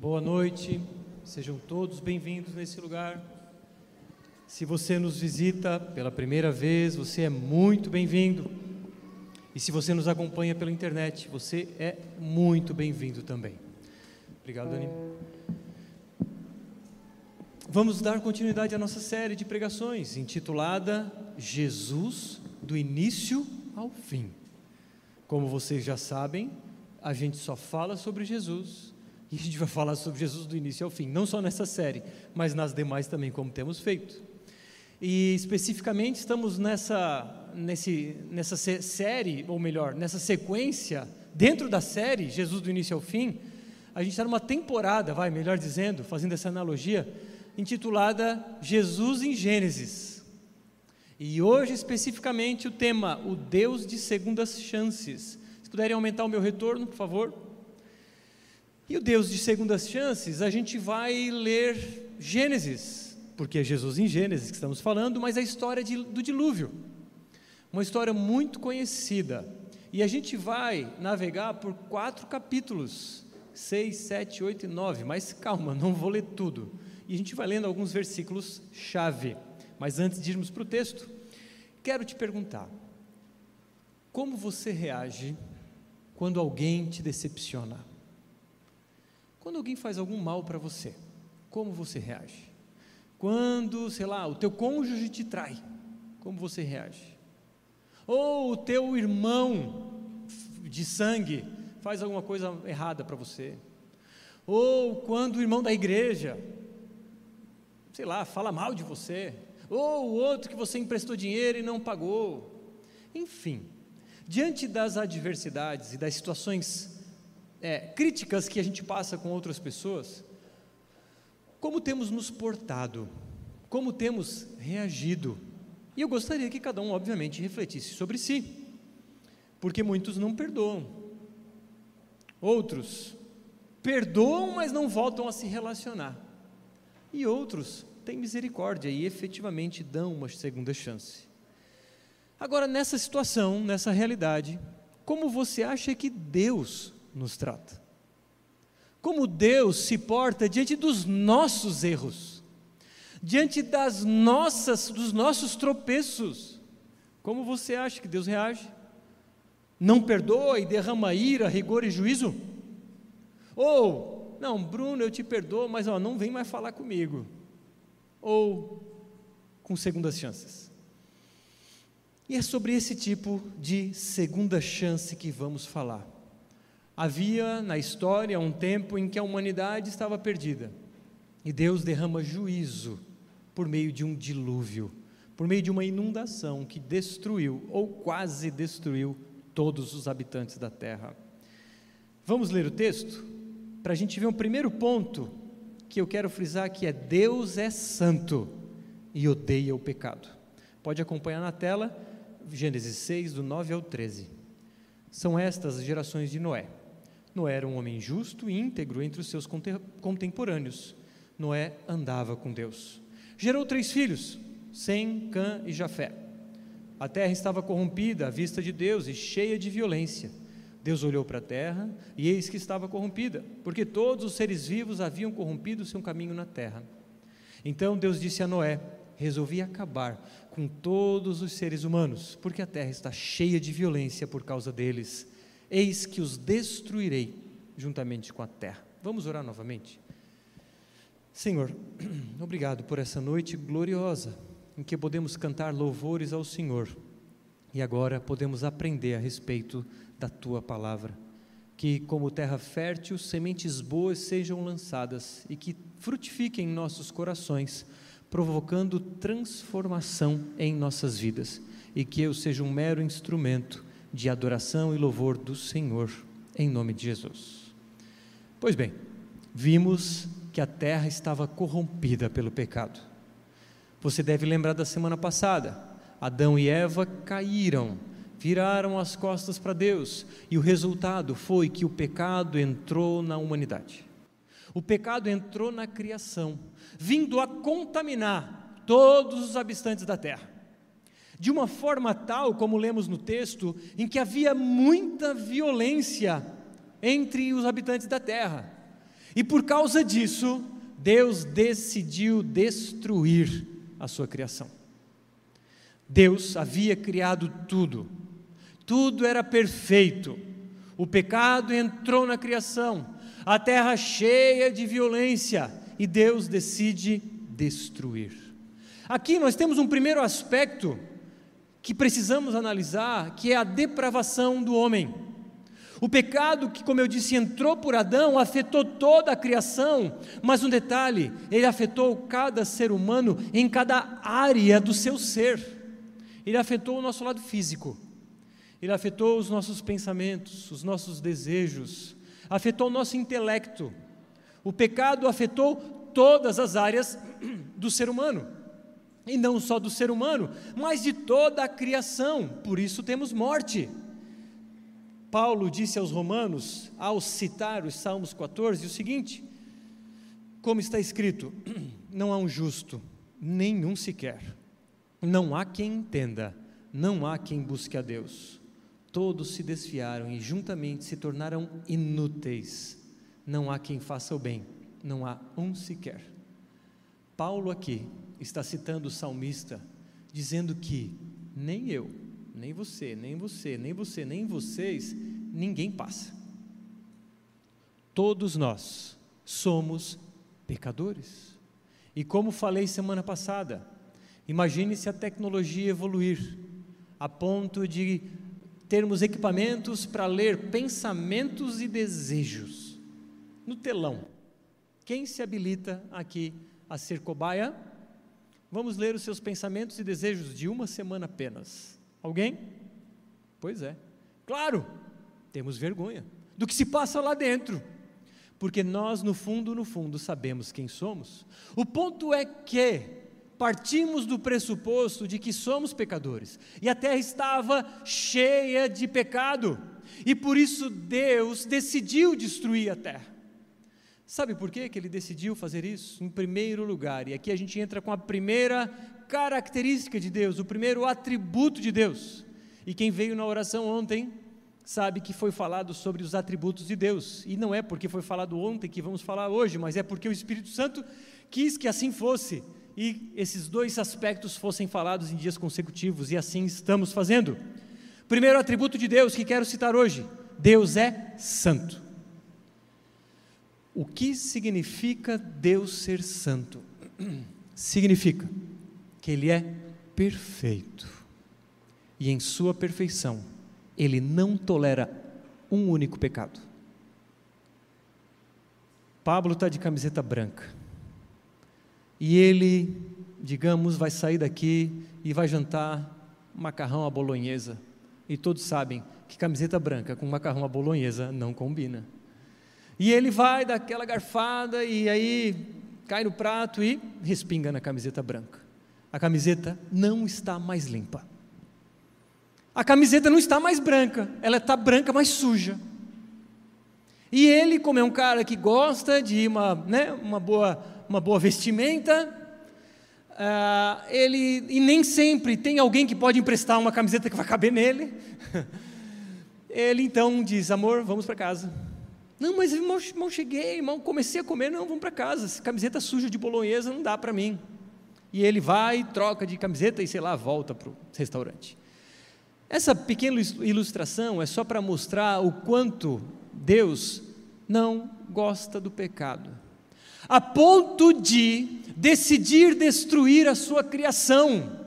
Boa noite, sejam todos bem-vindos nesse lugar. Se você nos visita pela primeira vez, você é muito bem-vindo. E se você nos acompanha pela internet, você é muito bem-vindo também. Obrigado, Dani. Vamos dar continuidade à nossa série de pregações intitulada Jesus do início ao fim. Como vocês já sabem, a gente só fala sobre Jesus e a gente vai falar sobre Jesus do início ao fim, não só nessa série, mas nas demais também, como temos feito. E especificamente estamos nessa, nesse, nessa série, ou melhor, nessa sequência, dentro da série Jesus do início ao fim, a gente está numa temporada, vai, melhor dizendo, fazendo essa analogia, intitulada Jesus em Gênesis. E hoje, especificamente, o tema, o Deus de segundas chances. Se puderem aumentar o meu retorno, por favor. E o Deus de segundas chances, a gente vai ler Gênesis, porque é Jesus em Gênesis que estamos falando, mas a história de, do dilúvio. Uma história muito conhecida. E a gente vai navegar por quatro capítulos: 6, 7, 8 e 9. Mas calma, não vou ler tudo. E a gente vai lendo alguns versículos chave. Mas antes de irmos para o texto, quero te perguntar: como você reage quando alguém te decepciona? Quando alguém faz algum mal para você, como você reage? Quando, sei lá, o teu cônjuge te trai, como você reage? Ou o teu irmão de sangue faz alguma coisa errada para você? Ou quando o irmão da igreja, sei lá, fala mal de você? Ou o outro que você emprestou dinheiro e não pagou? Enfim, diante das adversidades e das situações é, críticas que a gente passa com outras pessoas, como temos nos portado, como temos reagido. E eu gostaria que cada um, obviamente, refletisse sobre si, porque muitos não perdoam, outros perdoam, mas não voltam a se relacionar, e outros têm misericórdia e efetivamente dão uma segunda chance. Agora, nessa situação, nessa realidade, como você acha que Deus nos trata. Como Deus se porta diante dos nossos erros, diante das nossas, dos nossos tropeços. Como você acha que Deus reage? Não perdoa e derrama ira, rigor e juízo? Ou, não, Bruno, eu te perdoo, mas ó, não vem mais falar comigo. Ou com segundas chances. E é sobre esse tipo de segunda chance que vamos falar. Havia na história um tempo em que a humanidade estava perdida e Deus derrama juízo por meio de um dilúvio, por meio de uma inundação que destruiu ou quase destruiu todos os habitantes da terra. Vamos ler o texto? Para a gente ver um primeiro ponto que eu quero frisar que é Deus é santo e odeia o pecado. Pode acompanhar na tela, Gênesis 6, do 9 ao 13. São estas as gerações de Noé. Noé era um homem justo e íntegro entre os seus contemporâneos. Noé andava com Deus. Gerou três filhos, Sem, Cã e Jafé. A terra estava corrompida à vista de Deus e cheia de violência. Deus olhou para a terra e eis que estava corrompida, porque todos os seres vivos haviam corrompido seu caminho na terra. Então Deus disse a Noé: Resolvi acabar com todos os seres humanos, porque a terra está cheia de violência por causa deles eis que os destruirei juntamente com a terra. Vamos orar novamente? Senhor, obrigado por essa noite gloriosa em que podemos cantar louvores ao Senhor e agora podemos aprender a respeito da tua palavra. Que, como terra fértil, sementes boas sejam lançadas e que frutifiquem em nossos corações, provocando transformação em nossas vidas, e que eu seja um mero instrumento de adoração e louvor do Senhor, em nome de Jesus. Pois bem, vimos que a terra estava corrompida pelo pecado. Você deve lembrar da semana passada: Adão e Eva caíram, viraram as costas para Deus, e o resultado foi que o pecado entrou na humanidade. O pecado entrou na criação, vindo a contaminar todos os habitantes da terra de uma forma tal, como lemos no texto, em que havia muita violência entre os habitantes da terra. E por causa disso, Deus decidiu destruir a sua criação. Deus havia criado tudo, tudo era perfeito. O pecado entrou na criação, a terra cheia de violência, e Deus decide destruir. Aqui nós temos um primeiro aspecto que precisamos analisar, que é a depravação do homem. O pecado que, como eu disse, entrou por Adão, afetou toda a criação, mas um detalhe, ele afetou cada ser humano em cada área do seu ser. Ele afetou o nosso lado físico, ele afetou os nossos pensamentos, os nossos desejos, afetou o nosso intelecto. O pecado afetou todas as áreas do ser humano. E não só do ser humano, mas de toda a criação. Por isso temos morte. Paulo disse aos Romanos, ao citar os Salmos 14, o seguinte: como está escrito, não há um justo, nenhum sequer, não há quem entenda, não há quem busque a Deus. Todos se desfiaram e juntamente se tornaram inúteis. Não há quem faça o bem, não há um sequer. Paulo aqui está citando o salmista, dizendo que nem eu, nem você, nem você, nem você, nem vocês, ninguém passa. Todos nós somos pecadores. E como falei semana passada, imagine se a tecnologia evoluir a ponto de termos equipamentos para ler pensamentos e desejos no telão. Quem se habilita aqui a ser cobaia? Vamos ler os seus pensamentos e desejos de uma semana apenas. Alguém? Pois é. Claro, temos vergonha do que se passa lá dentro. Porque nós, no fundo, no fundo, sabemos quem somos. O ponto é que partimos do pressuposto de que somos pecadores. E a terra estava cheia de pecado. E por isso Deus decidiu destruir a terra. Sabe por que ele decidiu fazer isso? Em primeiro lugar, e aqui a gente entra com a primeira característica de Deus, o primeiro atributo de Deus. E quem veio na oração ontem sabe que foi falado sobre os atributos de Deus. E não é porque foi falado ontem que vamos falar hoje, mas é porque o Espírito Santo quis que assim fosse e esses dois aspectos fossem falados em dias consecutivos, e assim estamos fazendo. Primeiro atributo de Deus que quero citar hoje: Deus é santo. O que significa Deus ser santo? Significa que Ele é perfeito e em Sua perfeição Ele não tolera um único pecado. Pablo está de camiseta branca e ele, digamos, vai sair daqui e vai jantar macarrão à bolonhesa. E todos sabem que camiseta branca com macarrão à bolonhesa não combina. E ele vai daquela garfada e aí cai no prato e respinga na camiseta branca. A camiseta não está mais limpa. A camiseta não está mais branca, ela está branca, mas suja. E ele, como é um cara que gosta de uma, né, uma, boa, uma boa vestimenta, uh, ele, e nem sempre tem alguém que pode emprestar uma camiseta que vai caber nele. ele então diz: Amor, vamos para casa. Não, mas irmão, irmão, cheguei, irmão, comecei a comer, não, vamos para casa. Essa camiseta suja de bolonhesa não dá para mim. E ele vai, troca de camiseta e, sei lá, volta para o restaurante. Essa pequena ilustração é só para mostrar o quanto Deus não gosta do pecado, a ponto de decidir destruir a sua criação.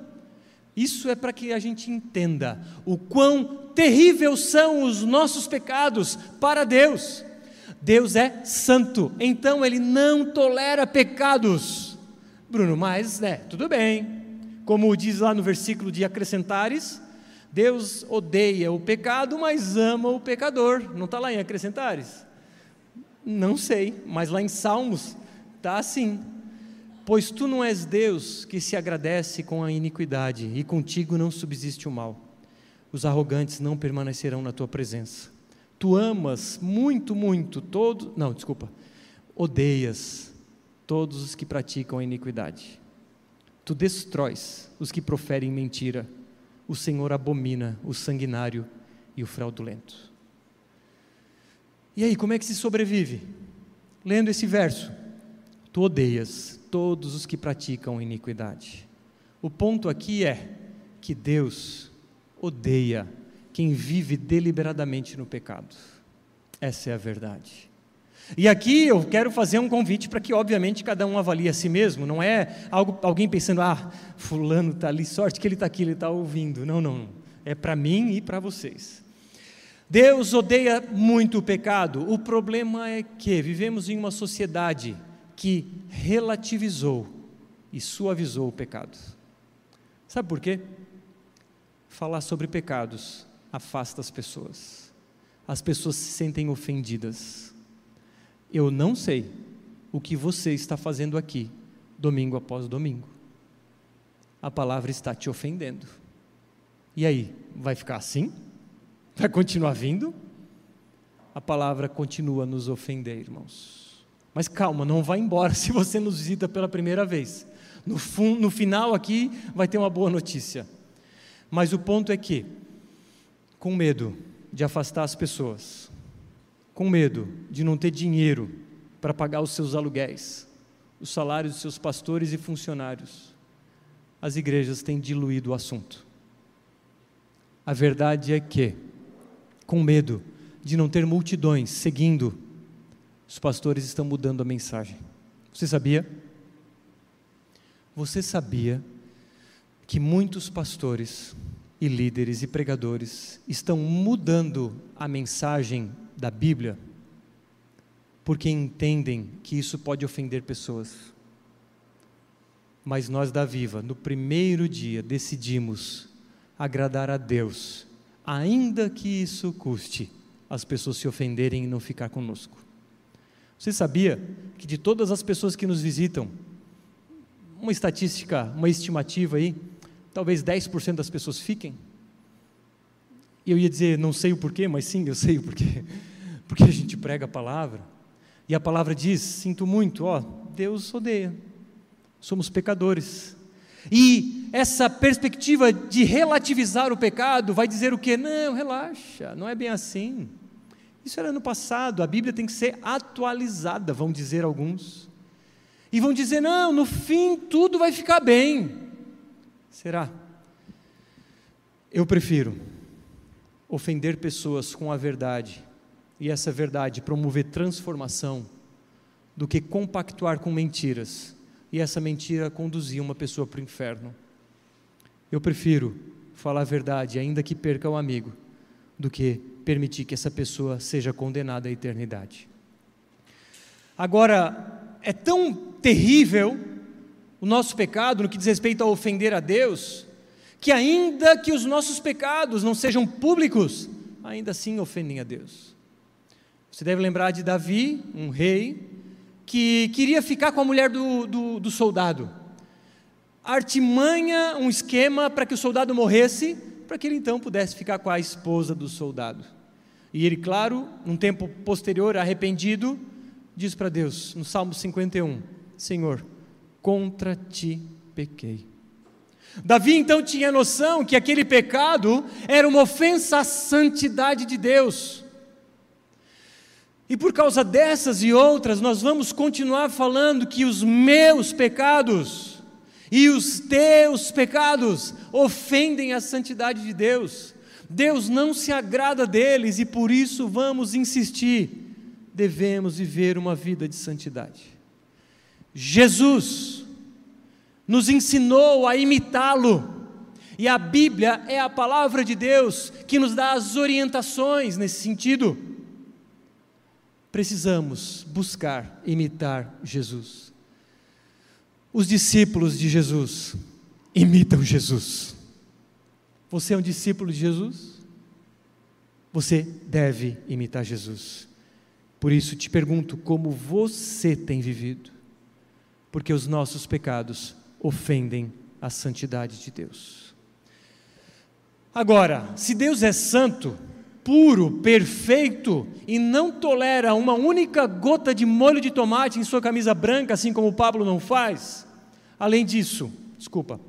Isso é para que a gente entenda o quão terríveis são os nossos pecados para Deus. Deus é santo, então ele não tolera pecados. Bruno, mas, né, tudo bem. Como diz lá no versículo de acrescentares, Deus odeia o pecado, mas ama o pecador. Não está lá em acrescentares? Não sei, mas lá em Salmos está assim. Pois tu não és Deus que se agradece com a iniquidade, e contigo não subsiste o mal. Os arrogantes não permanecerão na tua presença tu amas muito, muito todos, não, desculpa, odeias todos os que praticam a iniquidade. Tu destróis os que proferem mentira. O Senhor abomina o sanguinário e o fraudulento. E aí, como é que se sobrevive? lendo esse verso, tu odeias todos os que praticam iniquidade. O ponto aqui é que Deus odeia quem vive deliberadamente no pecado. Essa é a verdade. E aqui eu quero fazer um convite para que, obviamente, cada um avalie a si mesmo. Não é algo, alguém pensando, ah, fulano está ali, sorte que ele está aqui, ele está ouvindo. Não, não. É para mim e para vocês. Deus odeia muito o pecado. O problema é que vivemos em uma sociedade que relativizou e suavizou o pecado. Sabe por quê? Falar sobre pecados afasta as pessoas. As pessoas se sentem ofendidas. Eu não sei o que você está fazendo aqui, domingo após domingo. A palavra está te ofendendo. E aí, vai ficar assim? Vai continuar vindo? A palavra continua a nos ofender, irmãos. Mas calma, não vá embora se você nos visita pela primeira vez. No, no final aqui vai ter uma boa notícia. Mas o ponto é que, com medo de afastar as pessoas, com medo de não ter dinheiro para pagar os seus aluguéis, os salários dos seus pastores e funcionários, as igrejas têm diluído o assunto. A verdade é que, com medo de não ter multidões seguindo, os pastores estão mudando a mensagem. Você sabia? Você sabia que muitos pastores e líderes e pregadores estão mudando a mensagem da Bíblia porque entendem que isso pode ofender pessoas. Mas nós da Viva, no primeiro dia, decidimos agradar a Deus, ainda que isso custe as pessoas se ofenderem e não ficar conosco. Você sabia que de todas as pessoas que nos visitam, uma estatística, uma estimativa aí, talvez 10% das pessoas fiquem? E eu ia dizer, não sei o porquê, mas sim, eu sei o porquê. Porque a gente prega a palavra, e a palavra diz: sinto muito, ó, Deus odeia, somos pecadores, e essa perspectiva de relativizar o pecado vai dizer o que? Não, relaxa, não é bem assim. Isso era no passado, a Bíblia tem que ser atualizada, vão dizer alguns. E vão dizer: não, no fim tudo vai ficar bem. Será? Eu prefiro ofender pessoas com a verdade e essa verdade promover transformação do que compactuar com mentiras e essa mentira conduzir uma pessoa para o inferno. Eu prefiro falar a verdade, ainda que perca o amigo, do que permitir que essa pessoa seja condenada à eternidade. Agora, é tão terrível o nosso pecado no que diz respeito a ofender a Deus, que ainda que os nossos pecados não sejam públicos, ainda assim ofendem a Deus. Você deve lembrar de Davi, um rei, que queria ficar com a mulher do, do, do soldado. Artimanha um esquema para que o soldado morresse, para que ele então pudesse ficar com a esposa do soldado. E ele, claro, num tempo posterior, arrependido, diz para Deus, no Salmo 51, Senhor, contra ti pequei. Davi então tinha noção que aquele pecado era uma ofensa à santidade de Deus. E por causa dessas e outras, nós vamos continuar falando que os meus pecados e os teus pecados ofendem a santidade de Deus. Deus não se agrada deles e por isso vamos insistir. Devemos viver uma vida de santidade. Jesus nos ensinou a imitá-lo. E a Bíblia é a palavra de Deus que nos dá as orientações nesse sentido precisamos buscar imitar Jesus. Os discípulos de Jesus imitam Jesus. Você é um discípulo de Jesus? Você deve imitar Jesus. Por isso te pergunto como você tem vivido, porque os nossos pecados ofendem a santidade de Deus. Agora, se Deus é santo, puro, perfeito e não tolera uma única gota de molho de tomate em sua camisa branca, assim como o Pablo não faz. Além disso, desculpa.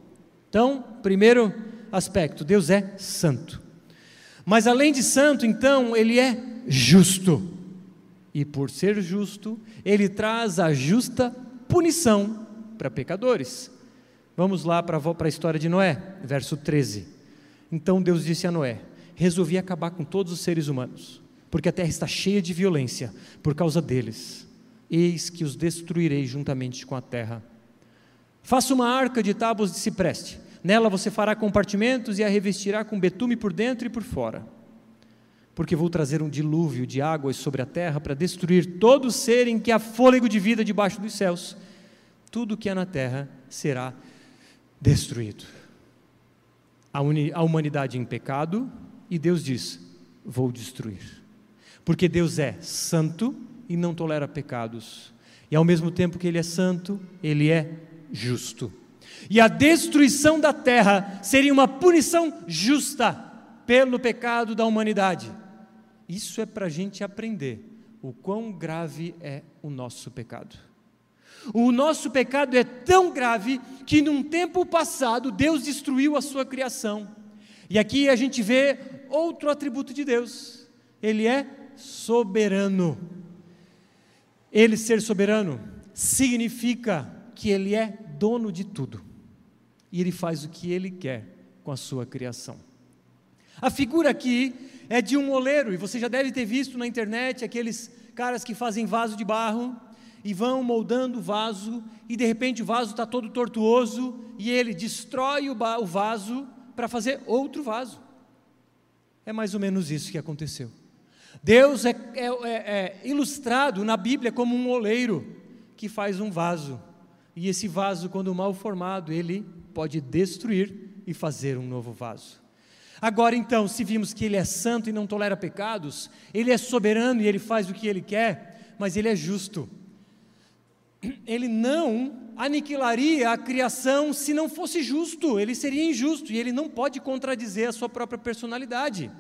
Então, primeiro aspecto, Deus é santo. Mas além de santo, então, ele é justo. E por ser justo, ele traz a justa punição para pecadores. Vamos lá para a história de Noé, verso 13. Então Deus disse a Noé: Resolvi acabar com todos os seres humanos, porque a terra está cheia de violência por causa deles. Eis que os destruirei juntamente com a terra. Faça uma arca de tábuas de cipreste. Nela você fará compartimentos e a revestirá com betume por dentro e por fora porque vou trazer um dilúvio de águas sobre a terra para destruir todo ser em que há fôlego de vida debaixo dos céus. Tudo que há na terra será destruído. A, a humanidade em pecado, e Deus diz: Vou destruir. Porque Deus é santo e não tolera pecados. E ao mesmo tempo que Ele é santo, Ele é justo. E a destruição da terra seria uma punição justa pelo pecado da humanidade. Isso é para a gente aprender o quão grave é o nosso pecado. O nosso pecado é tão grave que num tempo passado Deus destruiu a sua criação. E aqui a gente vê outro atributo de Deus. Ele é soberano. Ele ser soberano significa que ele é dono de tudo. E ele faz o que ele quer com a sua criação. A figura aqui é de um oleiro, e você já deve ter visto na internet aqueles caras que fazem vaso de barro e vão moldando o vaso, e de repente o vaso está todo tortuoso, e ele destrói o, o vaso para fazer outro vaso. É mais ou menos isso que aconteceu. Deus é, é, é, é ilustrado na Bíblia como um oleiro que faz um vaso, e esse vaso, quando mal formado, ele pode destruir e fazer um novo vaso. Agora então, se vimos que Ele é santo e não tolera pecados, Ele é soberano e Ele faz o que Ele quer, mas Ele é justo. Ele não aniquilaria a criação se não fosse justo, ele seria injusto e ele não pode contradizer a sua própria personalidade.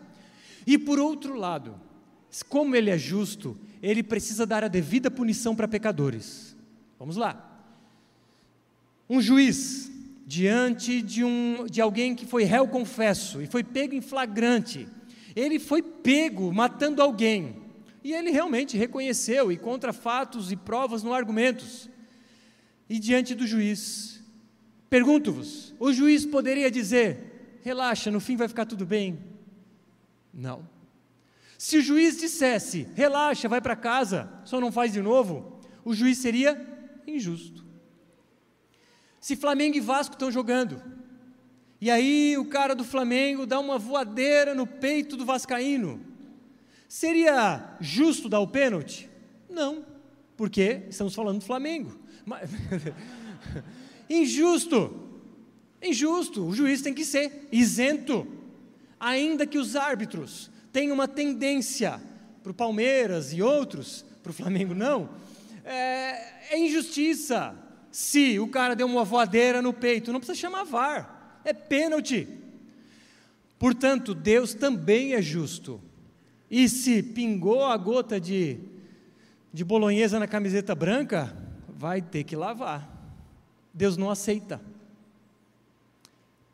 E por outro lado, como ele é justo, ele precisa dar a devida punição para pecadores. Vamos lá. Um juiz diante de, um, de alguém que foi réu confesso e foi pego em flagrante. Ele foi pego matando alguém. E ele realmente reconheceu, e contra fatos e provas não argumentos. E diante do juiz, pergunto-vos: o juiz poderia dizer, relaxa, no fim vai ficar tudo bem? Não. Se o juiz dissesse, relaxa, vai para casa, só não faz de novo, o juiz seria injusto. Se Flamengo e Vasco estão jogando, e aí o cara do Flamengo dá uma voadeira no peito do Vascaíno, seria justo dar o pênalti? Não, porque estamos falando do Flamengo. Mas... Injusto, injusto, o juiz tem que ser isento, ainda que os árbitros tenham uma tendência para o Palmeiras e outros, para o Flamengo não, é, é injustiça, se o cara deu uma voadeira no peito, não precisa chamar VAR, é pênalti. Portanto, Deus também é justo. E se pingou a gota de, de bolonhesa na camiseta branca, vai ter que lavar. Deus não aceita.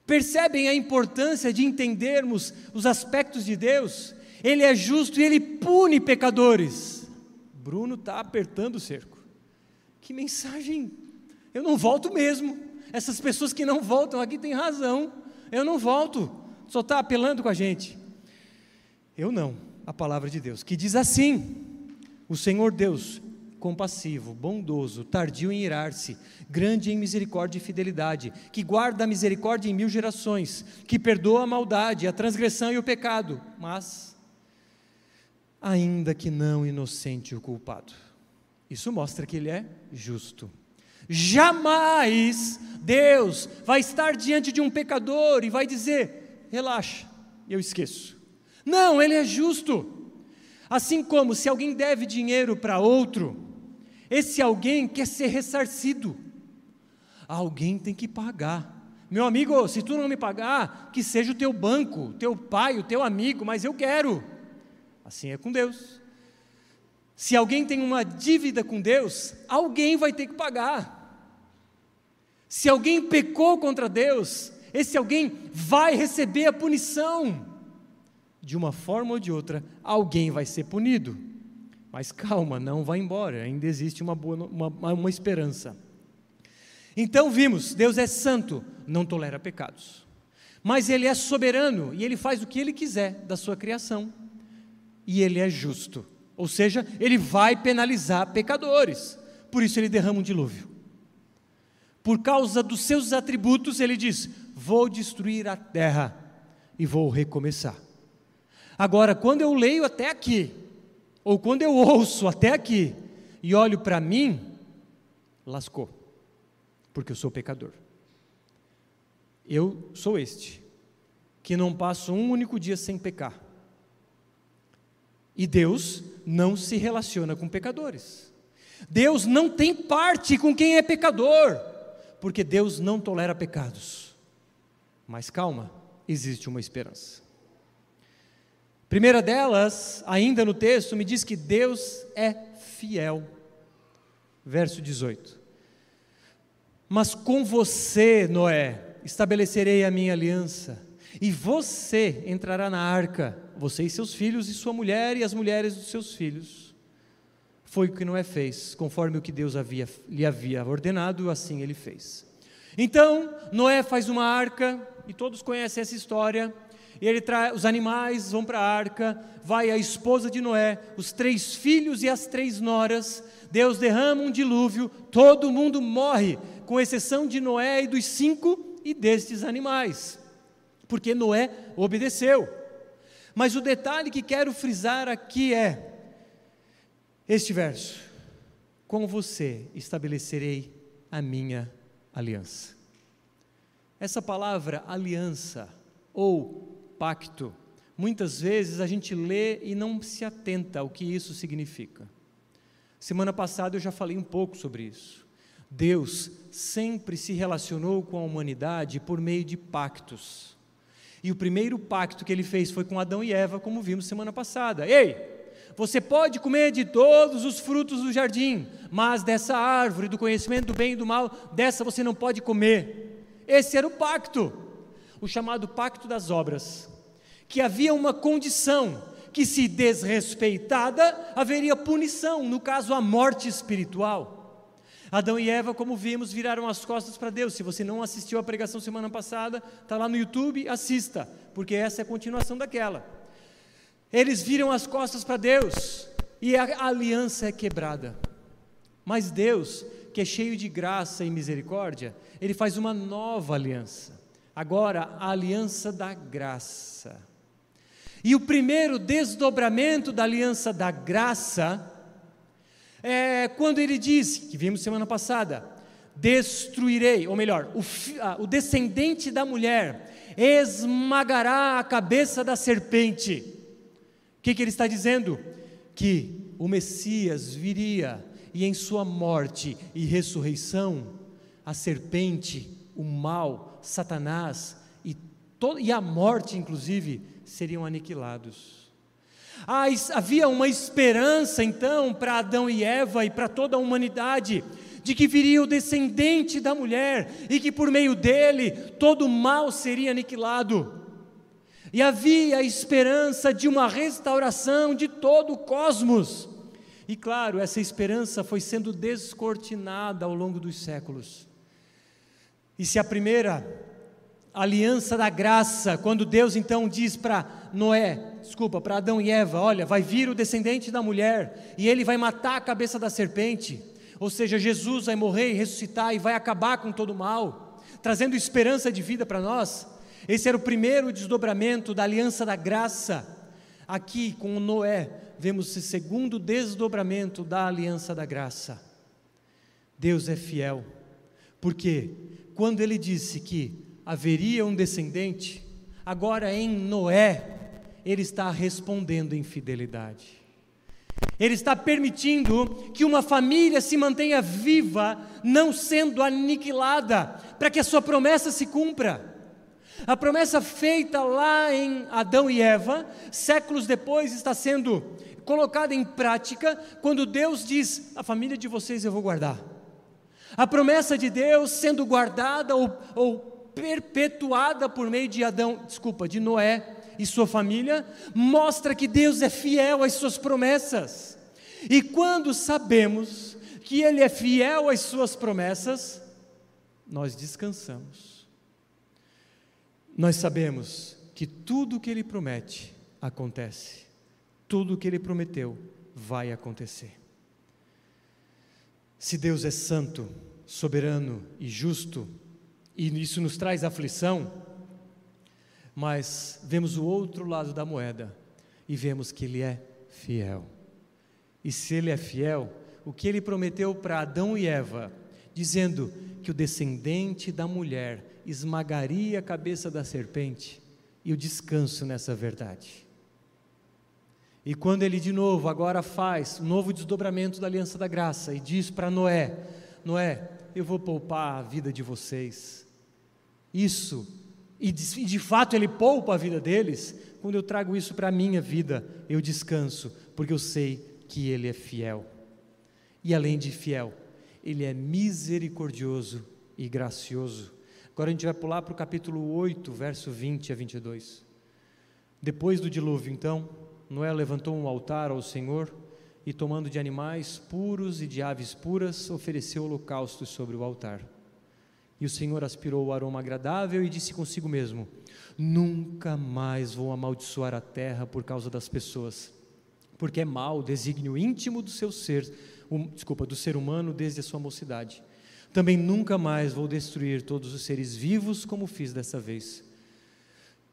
Percebem a importância de entendermos os aspectos de Deus? Ele é justo e ele pune pecadores. Bruno está apertando o cerco. Que mensagem eu não volto mesmo. Essas pessoas que não voltam aqui têm razão. Eu não volto. Só está apelando com a gente. Eu não. A palavra de Deus, que diz assim: O Senhor Deus, compassivo, bondoso, tardio em irar-se, grande em misericórdia e fidelidade, que guarda a misericórdia em mil gerações, que perdoa a maldade, a transgressão e o pecado, mas, ainda que não inocente o culpado. Isso mostra que ele é justo. Jamais Deus vai estar diante de um pecador e vai dizer: relaxa, eu esqueço. Não, Ele é justo. Assim como se alguém deve dinheiro para outro, esse alguém quer ser ressarcido. Alguém tem que pagar. Meu amigo, se tu não me pagar, que seja o teu banco, teu pai, o teu amigo, mas eu quero. Assim é com Deus. Se alguém tem uma dívida com Deus, alguém vai ter que pagar. Se alguém pecou contra Deus, esse alguém vai receber a punição. De uma forma ou de outra, alguém vai ser punido. Mas calma, não vai embora, ainda existe uma, boa, uma, uma esperança. Então vimos, Deus é santo, não tolera pecados. Mas Ele é soberano e Ele faz o que Ele quiser da sua criação. E Ele é justo, ou seja, Ele vai penalizar pecadores. Por isso Ele derrama um dilúvio. Por causa dos seus atributos, Ele diz: Vou destruir a terra e vou recomeçar. Agora, quando eu leio até aqui, ou quando eu ouço até aqui e olho para mim, lascou, porque eu sou pecador. Eu sou este, que não passo um único dia sem pecar. E Deus não se relaciona com pecadores. Deus não tem parte com quem é pecador, porque Deus não tolera pecados. Mas calma, existe uma esperança. Primeira delas, ainda no texto, me diz que Deus é fiel. Verso 18. Mas com você, Noé, estabelecerei a minha aliança, e você entrará na arca, você e seus filhos, e sua mulher e as mulheres dos seus filhos. Foi o que Noé fez, conforme o que Deus havia, lhe havia ordenado, assim ele fez. Então, Noé faz uma arca, e todos conhecem essa história e ele traz os animais vão para a arca, vai a esposa de Noé, os três filhos e as três noras. Deus derrama um dilúvio, todo mundo morre, com exceção de Noé e dos cinco e destes animais, porque Noé obedeceu. Mas o detalhe que quero frisar aqui é este verso: Com você estabelecerei a minha aliança. Essa palavra aliança ou pacto. Muitas vezes a gente lê e não se atenta ao que isso significa. Semana passada eu já falei um pouco sobre isso. Deus sempre se relacionou com a humanidade por meio de pactos. E o primeiro pacto que ele fez foi com Adão e Eva, como vimos semana passada. Ei, você pode comer de todos os frutos do jardim, mas dessa árvore do conhecimento do bem e do mal, dessa você não pode comer. Esse era o pacto, o chamado pacto das obras que havia uma condição que, se desrespeitada, haveria punição, no caso, a morte espiritual. Adão e Eva, como vimos, viraram as costas para Deus. Se você não assistiu à pregação semana passada, está lá no YouTube, assista, porque essa é a continuação daquela. Eles viram as costas para Deus e a aliança é quebrada. Mas Deus, que é cheio de graça e misericórdia, ele faz uma nova aliança. Agora, a aliança da graça. E o primeiro desdobramento da aliança da graça é quando ele diz, que vimos semana passada, destruirei, ou melhor, o, ah, o descendente da mulher esmagará a cabeça da serpente. O que, que ele está dizendo? Que o Messias viria e em sua morte e ressurreição, a serpente, o mal, Satanás e, e a morte, inclusive, seriam aniquilados. Ah, havia uma esperança então para Adão e Eva e para toda a humanidade, de que viria o descendente da mulher e que por meio dele todo o mal seria aniquilado. E havia a esperança de uma restauração de todo o cosmos. E claro, essa esperança foi sendo descortinada ao longo dos séculos. E se a primeira aliança da graça, quando Deus então diz para Noé, desculpa, para Adão e Eva: olha, vai vir o descendente da mulher e ele vai matar a cabeça da serpente. Ou seja, Jesus vai morrer e ressuscitar e vai acabar com todo o mal, trazendo esperança de vida para nós. Esse era o primeiro desdobramento da aliança da graça. Aqui com Noé, vemos o segundo desdobramento da aliança da graça. Deus é fiel, porque quando ele disse que haveria um descendente, agora em Noé, ele está respondendo em fidelidade. Ele está permitindo que uma família se mantenha viva, não sendo aniquilada, para que a sua promessa se cumpra. A promessa feita lá em Adão e Eva, séculos depois, está sendo colocada em prática quando Deus diz: A família de vocês eu vou guardar. A promessa de Deus sendo guardada ou, ou perpetuada por meio de Adão, desculpa, de Noé e sua família, mostra que Deus é fiel às suas promessas. E quando sabemos que Ele é fiel às Suas promessas, nós descansamos. Nós sabemos que tudo o que Ele promete acontece, tudo o que Ele prometeu vai acontecer. Se Deus é santo, soberano e justo, e isso nos traz aflição, mas vemos o outro lado da moeda e vemos que Ele é fiel. E se Ele é fiel, o que Ele prometeu para Adão e Eva, dizendo que o descendente da mulher esmagaria a cabeça da serpente, e o descanso nessa verdade. E quando ele de novo agora faz um novo desdobramento da aliança da graça e diz para Noé: Noé, eu vou poupar a vida de vocês. Isso, e de, de fato ele poupa a vida deles, quando eu trago isso para a minha vida, eu descanso, porque eu sei que ele é fiel. E além de fiel, ele é misericordioso e gracioso. Agora a gente vai pular para o capítulo 8, verso 20 a 22. Depois do dilúvio, então, Noé levantou um altar ao Senhor e, tomando de animais puros e de aves puras, ofereceu holocaustos sobre o altar. E o Senhor aspirou o aroma agradável e disse consigo mesmo: Nunca mais vou amaldiçoar a terra por causa das pessoas, porque é mau o desígnio íntimo do seu ser, um, desculpa, do ser humano desde a sua mocidade. Também nunca mais vou destruir todos os seres vivos como fiz dessa vez.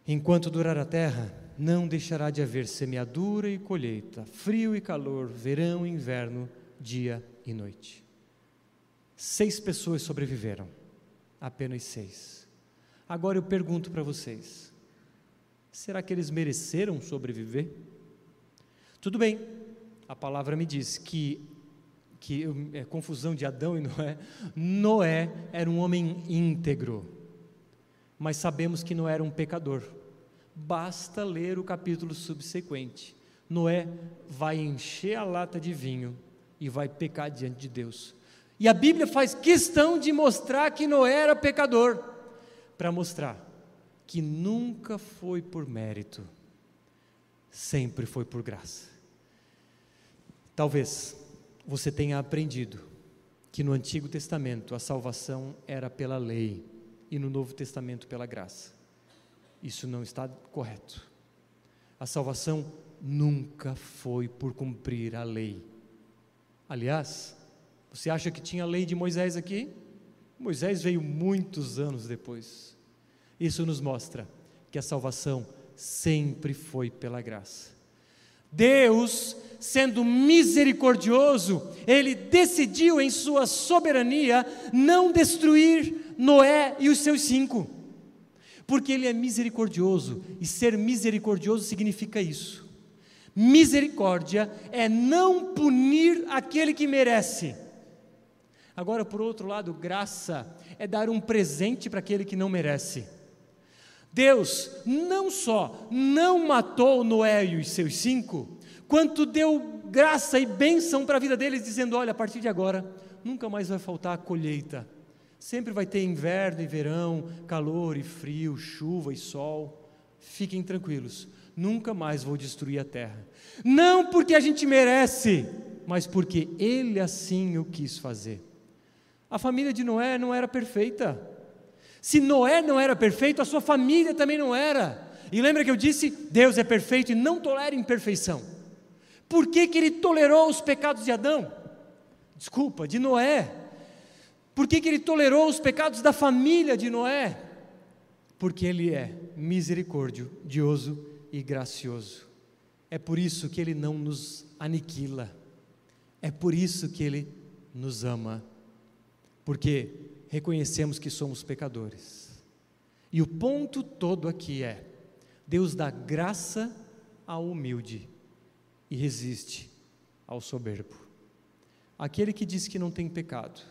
Enquanto durar a terra, não deixará de haver semeadura e colheita, frio e calor, verão e inverno, dia e noite. Seis pessoas sobreviveram, apenas seis. Agora eu pergunto para vocês: será que eles mereceram sobreviver? Tudo bem, a palavra me diz que que é confusão de Adão e Noé. Noé era um homem íntegro, mas sabemos que não era um pecador. Basta ler o capítulo subsequente. Noé vai encher a lata de vinho e vai pecar diante de Deus. E a Bíblia faz questão de mostrar que Noé era pecador, para mostrar que nunca foi por mérito, sempre foi por graça. Talvez você tenha aprendido que no Antigo Testamento a salvação era pela lei e no Novo Testamento pela graça. Isso não está correto. A salvação nunca foi por cumprir a lei. Aliás, você acha que tinha a lei de Moisés aqui? Moisés veio muitos anos depois. Isso nos mostra que a salvação sempre foi pela graça. Deus sendo misericordioso, ele decidiu em sua soberania não destruir Noé e os seus cinco, porque ele é misericordioso, e ser misericordioso significa isso. Misericórdia é não punir aquele que merece. Agora, por outro lado, graça é dar um presente para aquele que não merece. Deus não só não matou Noé e os seus cinco, quanto deu graça e bênção para a vida deles, dizendo: olha, a partir de agora, nunca mais vai faltar a colheita. Sempre vai ter inverno e verão, calor e frio, chuva e sol. Fiquem tranquilos, nunca mais vou destruir a terra. Não porque a gente merece, mas porque Ele assim o quis fazer. A família de Noé não era perfeita. Se Noé não era perfeito, a sua família também não era. E lembra que eu disse: Deus é perfeito e não tolera imperfeição. Por que, que ele tolerou os pecados de Adão? Desculpa, de Noé. Por que, que ele tolerou os pecados da família de Noé? Porque ele é misericordioso e gracioso. É por isso que ele não nos aniquila. É por isso que ele nos ama. Porque reconhecemos que somos pecadores. E o ponto todo aqui é: Deus dá graça ao humilde e resiste ao soberbo. Aquele que diz que não tem pecado,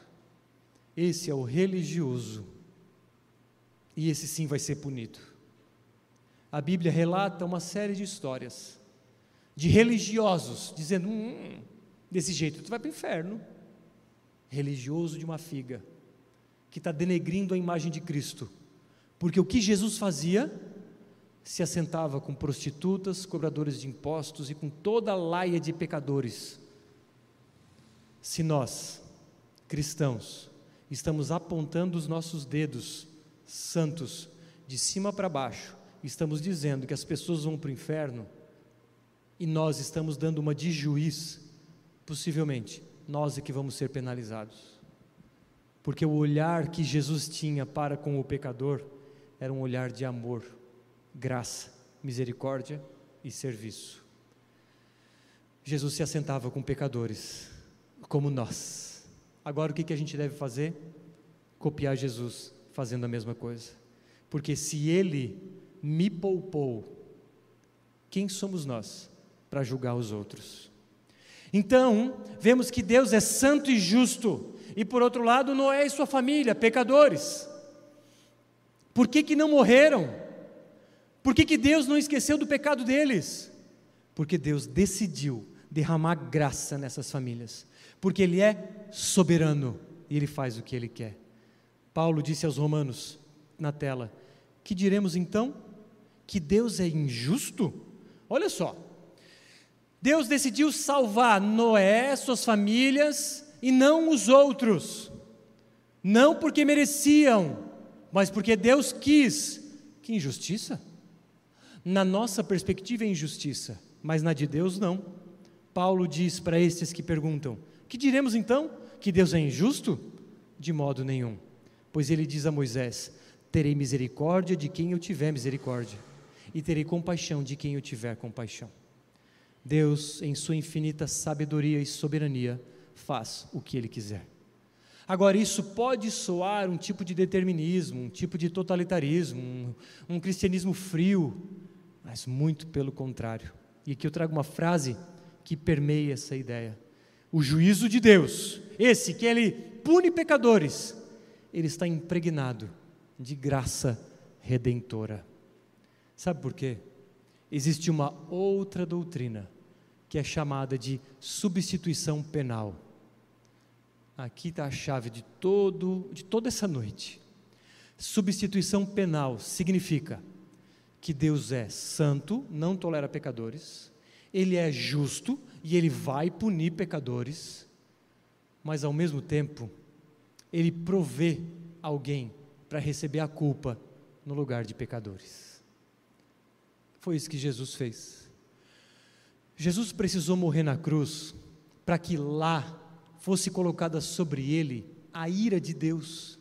esse é o religioso, e esse sim vai ser punido. A Bíblia relata uma série de histórias de religiosos dizendo: hum, desse jeito tu vai para o inferno. Religioso de uma figa, que está denegrindo a imagem de Cristo, porque o que Jesus fazia se assentava com prostitutas, cobradores de impostos e com toda a laia de pecadores Se nós, cristãos, estamos apontando os nossos dedos santos de cima para baixo, estamos dizendo que as pessoas vão para o inferno e nós estamos dando uma de juiz, possivelmente nós é que vamos ser penalizados. Porque o olhar que Jesus tinha para com o pecador era um olhar de amor, graça, misericórdia e serviço. Jesus se assentava com pecadores, como nós. Agora o que, a gente deve fazer? Copiar Jesus fazendo a mesma coisa. Porque se Ele me poupou, quem somos nós para julgar os outros? Então, vemos que Deus é santo e justo, e por outro lado, Noé e sua família, pecadores. Por que, que não morreram? Por que, que Deus não esqueceu do pecado deles? Porque Deus decidiu derramar graça nessas famílias, porque Ele é soberano e Ele faz o que Ele quer. Paulo disse aos Romanos, na tela, que diremos então? Que Deus é injusto? Olha só, Deus decidiu salvar Noé, suas famílias e não os outros, não porque mereciam, mas porque Deus quis. Que injustiça! Na nossa perspectiva é injustiça, mas na de Deus não. Paulo diz para estes que perguntam: Que diremos então? Que Deus é injusto? De modo nenhum. Pois ele diz a Moisés: Terei misericórdia de quem eu tiver misericórdia, e terei compaixão de quem eu tiver compaixão. Deus, em sua infinita sabedoria e soberania, faz o que ele quiser. Agora, isso pode soar um tipo de determinismo, um tipo de totalitarismo, um, um cristianismo frio, mas muito pelo contrário. E aqui eu trago uma frase que permeia essa ideia. O juízo de Deus, esse que ele pune pecadores, ele está impregnado de graça redentora. Sabe por quê? Existe uma outra doutrina que é chamada de substituição penal. Aqui está a chave de, todo, de toda essa noite. Substituição penal significa que Deus é santo, não tolera pecadores, Ele é justo e Ele vai punir pecadores, mas ao mesmo tempo, Ele provê alguém para receber a culpa no lugar de pecadores. Foi isso que Jesus fez. Jesus precisou morrer na cruz para que lá fosse colocada sobre ele a ira de Deus.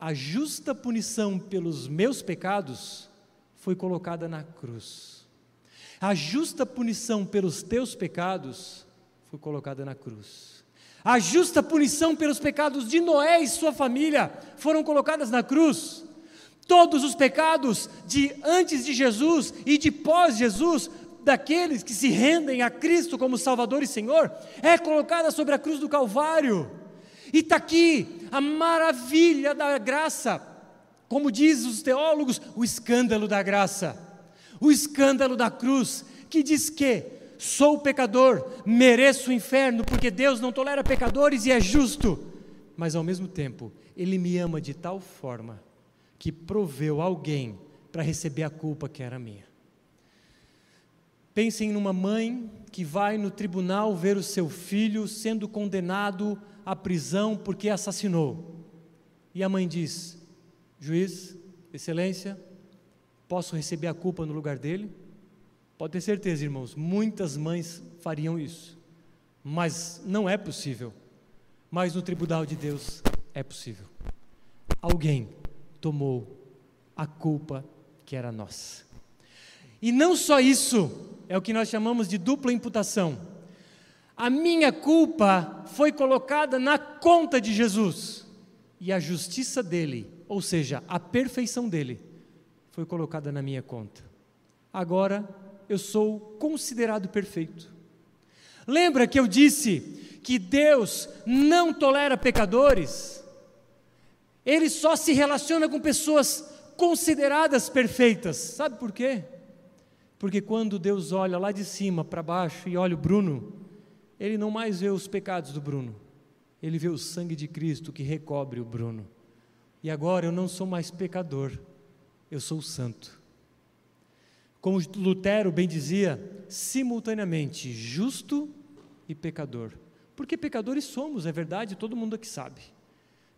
A justa punição pelos meus pecados foi colocada na cruz. A justa punição pelos teus pecados foi colocada na cruz. A justa punição pelos pecados de Noé e sua família foram colocadas na cruz. Todos os pecados de antes de Jesus e de pós Jesus daqueles que se rendem a Cristo como Salvador e Senhor é colocada sobre a cruz do Calvário. E está aqui a maravilha da graça, como dizem os teólogos, o escândalo da graça, o escândalo da cruz, que diz que sou pecador, mereço o inferno, porque Deus não tolera pecadores e é justo, mas ao mesmo tempo, Ele me ama de tal forma que proveu alguém para receber a culpa que era minha. Pensem numa mãe que vai no tribunal ver o seu filho sendo condenado à prisão porque assassinou. E a mãe diz: Juiz, Excelência, posso receber a culpa no lugar dele? Pode ter certeza, irmãos, muitas mães fariam isso, mas não é possível. Mas no tribunal de Deus é possível. Alguém tomou a culpa que era nossa. E não só isso, é o que nós chamamos de dupla imputação. A minha culpa foi colocada na conta de Jesus, e a justiça dele, ou seja, a perfeição dele, foi colocada na minha conta. Agora eu sou considerado perfeito. Lembra que eu disse que Deus não tolera pecadores? Ele só se relaciona com pessoas consideradas perfeitas. Sabe por quê? Porque quando Deus olha lá de cima para baixo e olha o Bruno, ele não mais vê os pecados do Bruno, ele vê o sangue de Cristo que recobre o Bruno. E agora eu não sou mais pecador, eu sou santo. Como Lutero bem dizia, simultaneamente justo e pecador, Porque pecadores somos, é verdade, todo mundo aqui sabe.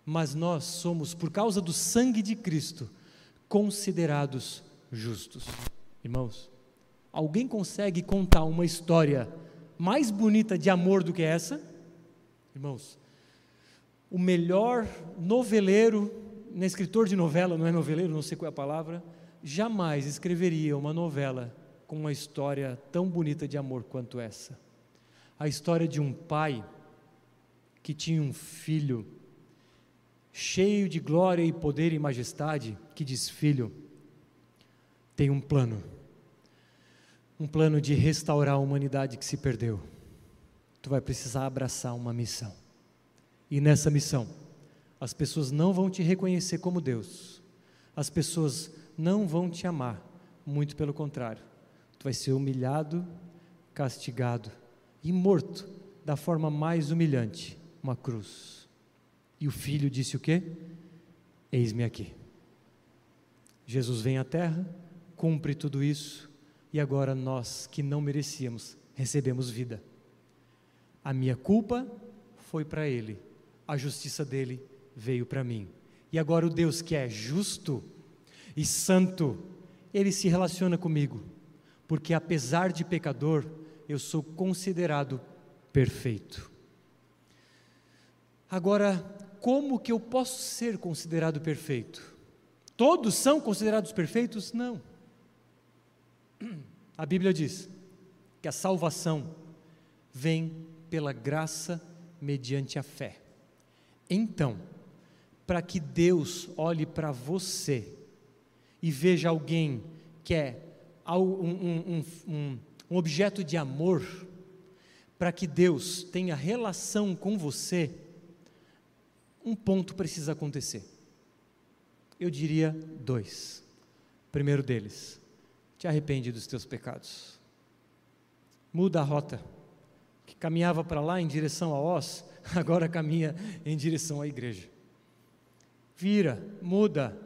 Mas nós somos, por causa do sangue de Cristo, considerados justos. Irmãos, alguém consegue contar uma história mais bonita de amor do que essa? Irmãos, o melhor noveleiro, nem escritor de novela, não é noveleiro, não sei qual é a palavra, jamais escreveria uma novela com uma história tão bonita de amor quanto essa. A história de um pai que tinha um filho cheio de glória e poder e majestade, que diz: Filho, tem um plano, um plano de restaurar a humanidade que se perdeu. Tu vai precisar abraçar uma missão. E nessa missão, as pessoas não vão te reconhecer como Deus, as pessoas não vão te amar, muito pelo contrário. Tu vai ser humilhado, castigado e morto da forma mais humilhante uma cruz. E o filho disse o quê? Eis-me aqui. Jesus vem à terra, cumpre tudo isso, e agora nós que não merecíamos, recebemos vida. A minha culpa foi para ele, a justiça dele veio para mim. E agora o Deus que é justo e santo, ele se relaciona comigo, porque apesar de pecador, eu sou considerado perfeito. Agora, como que eu posso ser considerado perfeito? Todos são considerados perfeitos? Não. A Bíblia diz que a salvação vem pela graça mediante a fé. Então, para que Deus olhe para você e veja alguém que é um, um, um, um objeto de amor, para que Deus tenha relação com você, um ponto precisa acontecer. Eu diria dois. Primeiro deles, te arrepende dos teus pecados. Muda a rota. Que caminhava para lá em direção a Oz, agora caminha em direção à igreja. Vira, muda.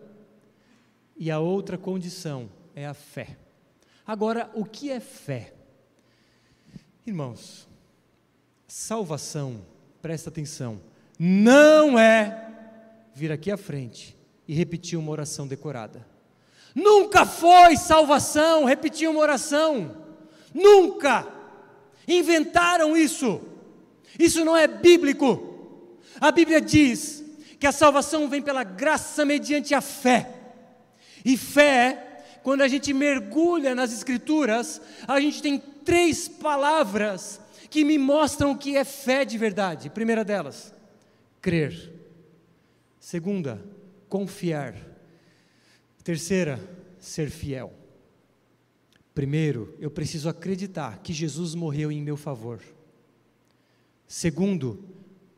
E a outra condição é a fé. Agora, o que é fé? Irmãos, salvação, presta atenção, não é vir aqui à frente e repetir uma oração decorada. Nunca foi salvação repetir uma oração. Nunca. Inventaram isso. Isso não é bíblico. A Bíblia diz que a salvação vem pela graça mediante a fé. E fé, quando a gente mergulha nas Escrituras, a gente tem três palavras que me mostram o que é fé de verdade. Primeira delas, crer. Segunda, confiar. Terceira, ser fiel. Primeiro, eu preciso acreditar que Jesus morreu em meu favor. Segundo,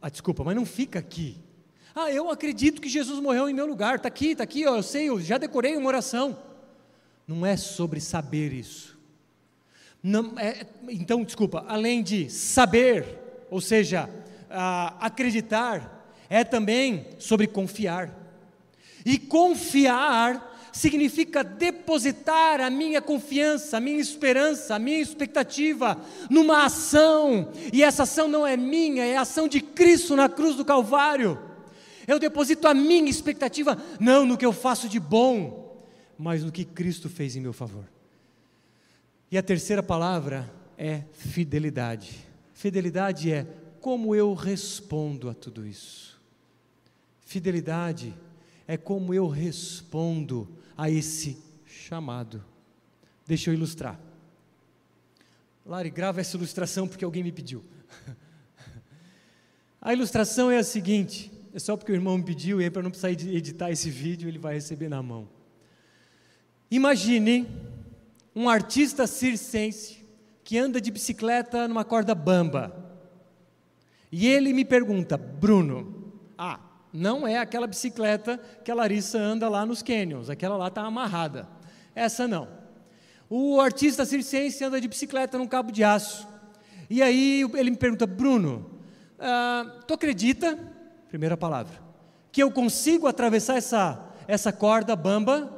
ah, desculpa, mas não fica aqui. Ah, eu acredito que Jesus morreu em meu lugar. Está aqui, está aqui, ó, eu sei, eu já decorei uma oração. Não é sobre saber isso. Não, é, então, desculpa, além de saber, ou seja, ah, acreditar, é também sobre confiar. E confiar significa depositar a minha confiança, a minha esperança, a minha expectativa numa ação, e essa ação não é minha, é a ação de Cristo na cruz do Calvário. Eu deposito a minha expectativa não no que eu faço de bom, mas no que Cristo fez em meu favor. E a terceira palavra é fidelidade. Fidelidade é como eu respondo a tudo isso. Fidelidade é como eu respondo a esse chamado. Deixa eu ilustrar. Lari, grava essa ilustração porque alguém me pediu. A ilustração é a seguinte: é só porque o irmão me pediu, e para não precisar editar esse vídeo, ele vai receber na mão. Imagine um artista circense que anda de bicicleta numa corda bamba. E ele me pergunta, Bruno, não é aquela bicicleta que a Larissa anda lá nos canyons, aquela lá está amarrada. Essa não. O artista circense anda de bicicleta num cabo de aço. E aí ele me pergunta, Bruno, ah, tu acredita, primeira palavra, que eu consigo atravessar essa, essa corda bamba?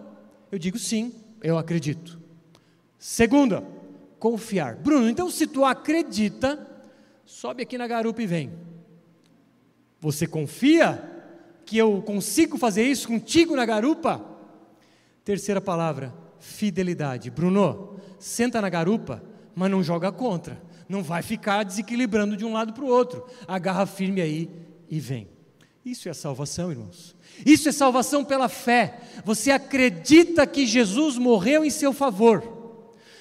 Eu digo sim, eu acredito. Segunda, confiar. Bruno, então se tu acredita, sobe aqui na garupa e vem. Você confia que eu consigo fazer isso contigo na garupa? Terceira palavra, fidelidade. Bruno, senta na garupa, mas não joga contra. Não vai ficar desequilibrando de um lado para o outro. Agarra firme aí e vem. Isso é salvação, irmãos. Isso é salvação pela fé. Você acredita que Jesus morreu em seu favor.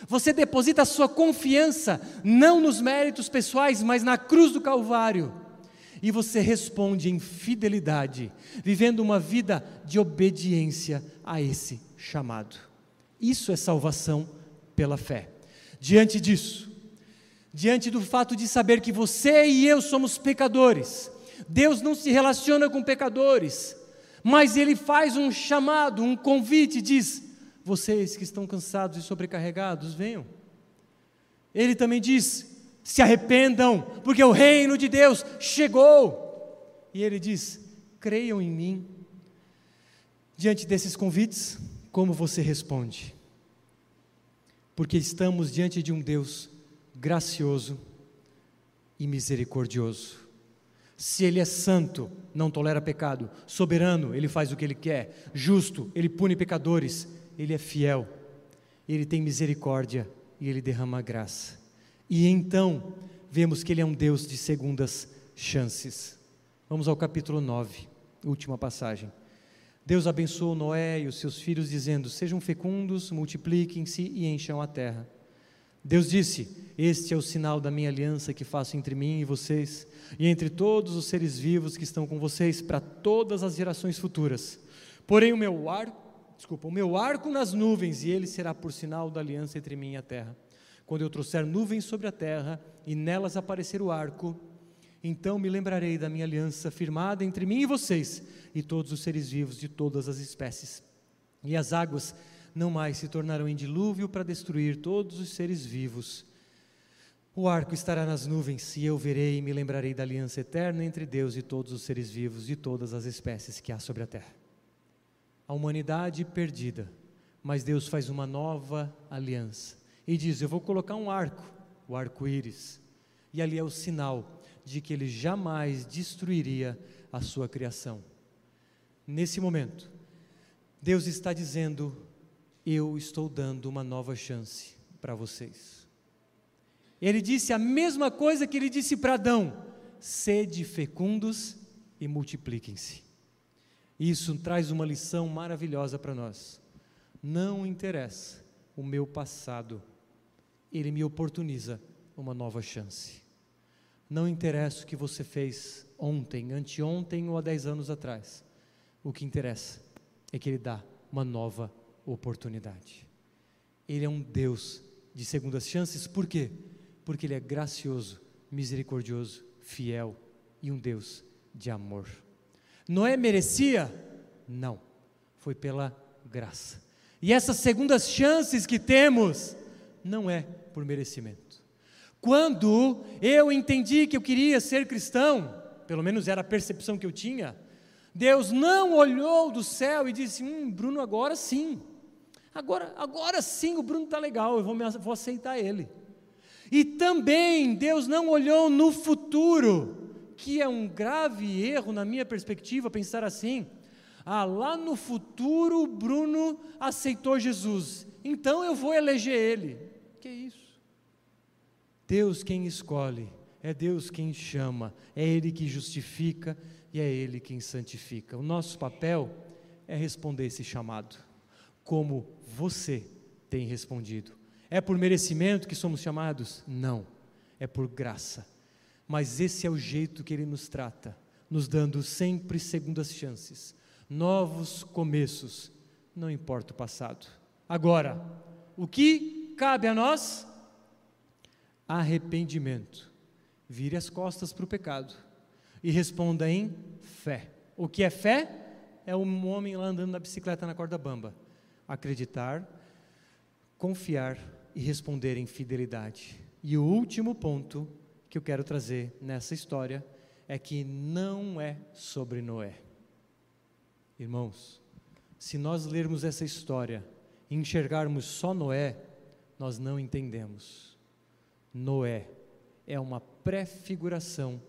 Você deposita a sua confiança não nos méritos pessoais, mas na cruz do Calvário. E você responde em fidelidade, vivendo uma vida de obediência a esse chamado. Isso é salvação pela fé. Diante disso, diante do fato de saber que você e eu somos pecadores, Deus não se relaciona com pecadores, mas Ele faz um chamado, um convite, diz: vocês que estão cansados e sobrecarregados, venham. Ele também diz: se arrependam, porque o reino de Deus chegou. E ele diz: creiam em mim. Diante desses convites, como você responde? Porque estamos diante de um Deus gracioso e misericordioso. Se Ele é santo, não tolera pecado, soberano, Ele faz o que Ele quer, justo, Ele pune pecadores, Ele é fiel, Ele tem misericórdia e Ele derrama graça. E então, vemos que Ele é um Deus de segundas chances. Vamos ao capítulo 9, última passagem. Deus abençoou Noé e os seus filhos, dizendo: Sejam fecundos, multipliquem-se e encham a terra. Deus disse: Este é o sinal da minha aliança que faço entre mim e vocês, e entre todos os seres vivos que estão com vocês, para todas as gerações futuras. Porém, o meu arco, desculpa, o meu arco nas nuvens, e ele será por sinal da aliança entre mim e a terra. Quando eu trouxer nuvens sobre a terra, e nelas aparecer o arco, então me lembrarei da minha aliança firmada entre mim e vocês, e todos os seres vivos de todas as espécies. E as águas não mais se tornarão em dilúvio para destruir todos os seres vivos. O arco estará nas nuvens, e eu verei e me lembrarei da aliança eterna entre Deus e todos os seres vivos de todas as espécies que há sobre a terra. A humanidade perdida, mas Deus faz uma nova aliança e diz: Eu vou colocar um arco, o arco-íris, e ali é o sinal de que ele jamais destruiria a sua criação. Nesse momento, Deus está dizendo: Eu estou dando uma nova chance para vocês. Ele disse a mesma coisa que ele disse para Adão: sede fecundos e multipliquem-se. Isso traz uma lição maravilhosa para nós. Não interessa o meu passado, ele me oportuniza uma nova chance. Não interessa o que você fez ontem, anteontem ou há dez anos atrás. O que interessa é que Ele dá uma nova oportunidade. Ele é um Deus de segundas chances, por quê? Porque Ele é gracioso, misericordioso, fiel e um Deus de amor. Noé merecia? Não, foi pela graça. E essas segundas chances que temos, não é por merecimento. Quando eu entendi que eu queria ser cristão, pelo menos era a percepção que eu tinha, Deus não olhou do céu e disse: Hum, Bruno, agora sim. Agora, agora sim o Bruno está legal, eu vou, me, vou aceitar ele. E também Deus não olhou no futuro, que é um grave erro na minha perspectiva pensar assim. Ah, lá no futuro o Bruno aceitou Jesus, então eu vou eleger ele. Que isso? Deus quem escolhe, é Deus quem chama, é Ele que justifica, e é Ele quem santifica. O nosso papel é responder esse chamado, como você tem respondido. É por merecimento que somos chamados? Não, é por graça. Mas esse é o jeito que Ele nos trata, nos dando sempre segundas chances, novos começos, não importa o passado. Agora, o que cabe a nós? Arrependimento. Vire as costas para o pecado e responda em fé. O que é fé? É um homem lá andando na bicicleta na corda bamba. Acreditar, confiar e responder em fidelidade. E o último ponto que eu quero trazer nessa história é que não é sobre Noé. Irmãos, se nós lermos essa história e enxergarmos só Noé, nós não entendemos. Noé é uma prefiguração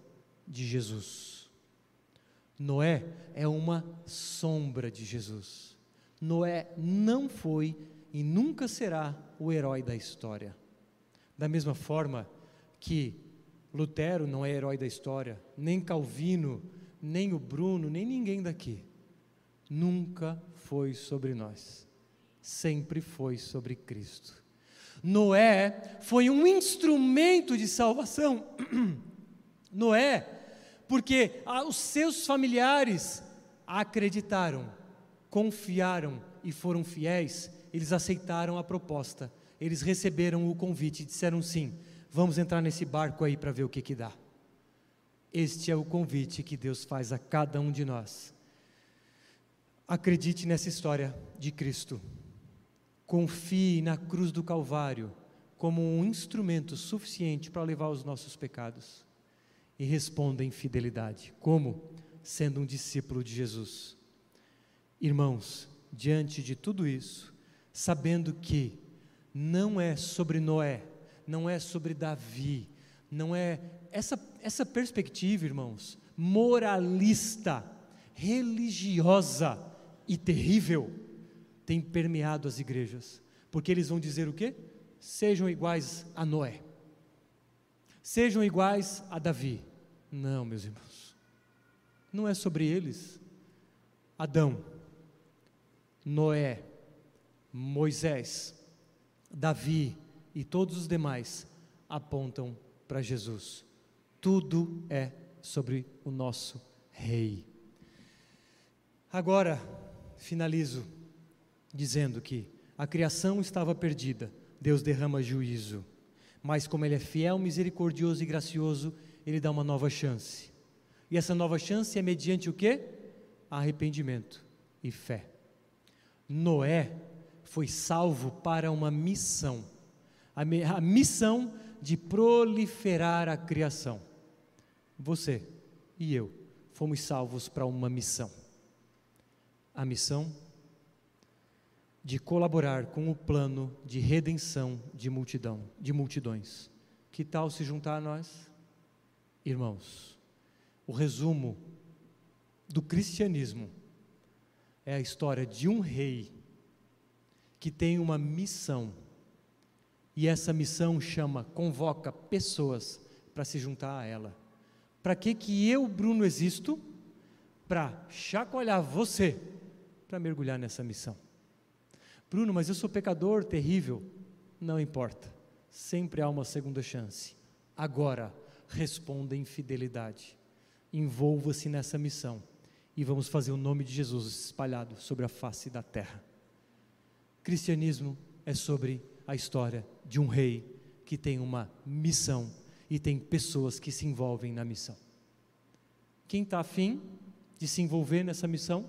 de Jesus. Noé é uma sombra de Jesus. Noé não foi e nunca será o herói da história. Da mesma forma que Lutero não é herói da história, nem Calvino, nem o Bruno, nem ninguém daqui. Nunca foi sobre nós, sempre foi sobre Cristo. Noé foi um instrumento de salvação. Noé, porque os seus familiares acreditaram, confiaram e foram fiéis, eles aceitaram a proposta, eles receberam o convite disseram sim, vamos entrar nesse barco aí para ver o que, que dá. Este é o convite que Deus faz a cada um de nós. Acredite nessa história de Cristo. Confie na cruz do Calvário como um instrumento suficiente para levar os nossos pecados. E responda em fidelidade. Como? Sendo um discípulo de Jesus. Irmãos, diante de tudo isso, sabendo que não é sobre Noé, não é sobre Davi, não é essa, essa perspectiva, irmãos, moralista, religiosa e terrível, tem permeado as igrejas, porque eles vão dizer o quê? Sejam iguais a Noé, sejam iguais a Davi. Não, meus irmãos, não é sobre eles. Adão, Noé, Moisés, Davi e todos os demais apontam para Jesus. Tudo é sobre o nosso Rei. Agora, finalizo dizendo que a criação estava perdida, Deus derrama juízo, mas como Ele é fiel, misericordioso e gracioso, Ele dá uma nova chance. E essa nova chance é mediante o que? Arrependimento e fé. Noé foi salvo para uma missão, a, a missão de proliferar a criação. Você e eu fomos salvos para uma missão. A missão de colaborar com o plano de redenção de multidão, de multidões. Que tal se juntar a nós? Irmãos, o resumo do cristianismo é a história de um rei que tem uma missão. E essa missão chama, convoca pessoas para se juntar a ela. Para que que eu, Bruno, existo? Para chacoalhar você para mergulhar nessa missão. Bruno, mas eu sou pecador terrível. Não importa. Sempre há uma segunda chance. Agora, responda em fidelidade. Envolva-se nessa missão e vamos fazer o nome de Jesus espalhado sobre a face da terra. Cristianismo é sobre a história de um rei que tem uma missão e tem pessoas que se envolvem na missão. Quem está afim de se envolver nessa missão?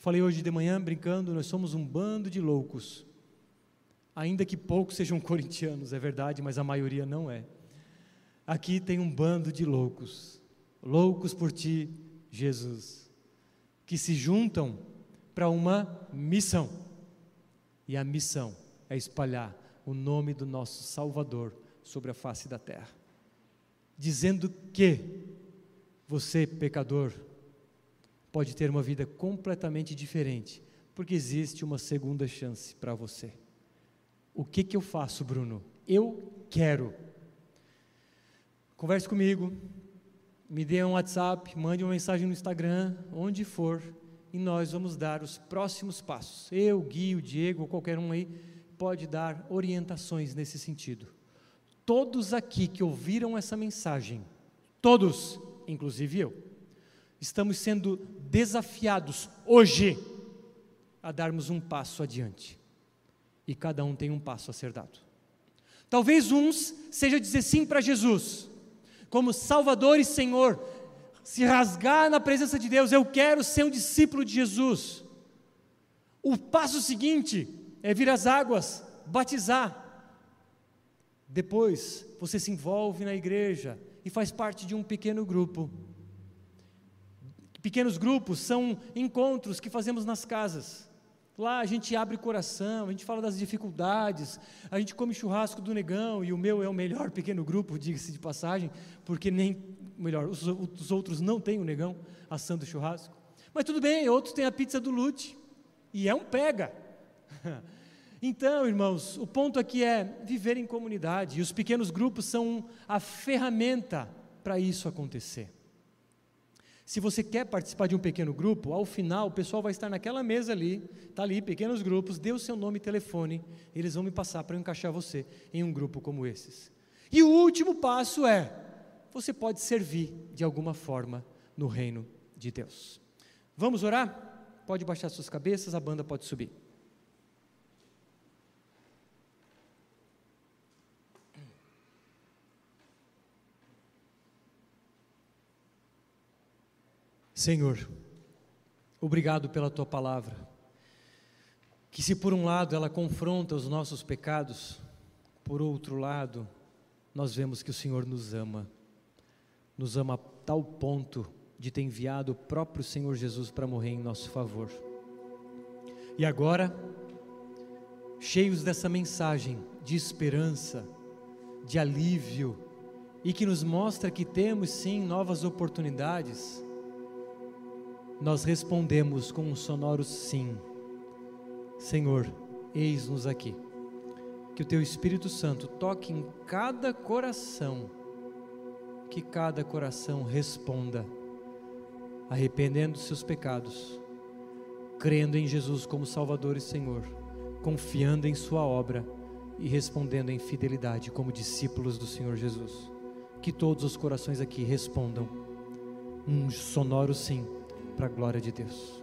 Falei hoje de manhã brincando, nós somos um bando de loucos. Ainda que poucos sejam corintianos, é verdade, mas a maioria não é. Aqui tem um bando de loucos, loucos por ti, Jesus, que se juntam para uma missão. E a missão é espalhar o nome do nosso Salvador sobre a face da terra, dizendo que você, pecador, pode ter uma vida completamente diferente, porque existe uma segunda chance para você. O que, que eu faço, Bruno? Eu quero. Converse comigo, me dê um WhatsApp, mande uma mensagem no Instagram, onde for, e nós vamos dar os próximos passos. Eu, Gui, o Diego, ou qualquer um aí, pode dar orientações nesse sentido. Todos aqui que ouviram essa mensagem, todos, inclusive eu, estamos sendo desafiados hoje a darmos um passo adiante. E cada um tem um passo a ser dado. Talvez uns seja dizer sim para Jesus, como Salvador e Senhor, se rasgar na presença de Deus, eu quero ser um discípulo de Jesus. O passo seguinte é vir às águas, batizar. Depois, você se envolve na igreja e faz parte de um pequeno grupo. Pequenos grupos são encontros que fazemos nas casas. Lá a gente abre coração, a gente fala das dificuldades, a gente come churrasco do negão, e o meu é o melhor pequeno grupo, diga-se de passagem, porque nem, melhor, os, os outros não têm o negão assando churrasco. Mas tudo bem, outros têm a pizza do Lute, e é um pega. Então, irmãos, o ponto aqui é viver em comunidade, e os pequenos grupos são a ferramenta para isso acontecer. Se você quer participar de um pequeno grupo, ao final o pessoal vai estar naquela mesa ali, está ali, pequenos grupos, dê o seu nome e telefone, eles vão me passar para encaixar você em um grupo como esses. E o último passo é: você pode servir de alguma forma no reino de Deus. Vamos orar? Pode baixar suas cabeças, a banda pode subir. Senhor, obrigado pela tua palavra, que se por um lado ela confronta os nossos pecados, por outro lado, nós vemos que o Senhor nos ama, nos ama a tal ponto de ter enviado o próprio Senhor Jesus para morrer em nosso favor. E agora, cheios dessa mensagem de esperança, de alívio, e que nos mostra que temos sim novas oportunidades, nós respondemos com um sonoro sim. Senhor, eis-nos aqui. Que o teu Espírito Santo toque em cada coração, que cada coração responda, arrependendo seus pecados, crendo em Jesus como Salvador e Senhor, confiando em Sua obra e respondendo em fidelidade como discípulos do Senhor Jesus. Que todos os corações aqui respondam um sonoro sim para a glória de Deus.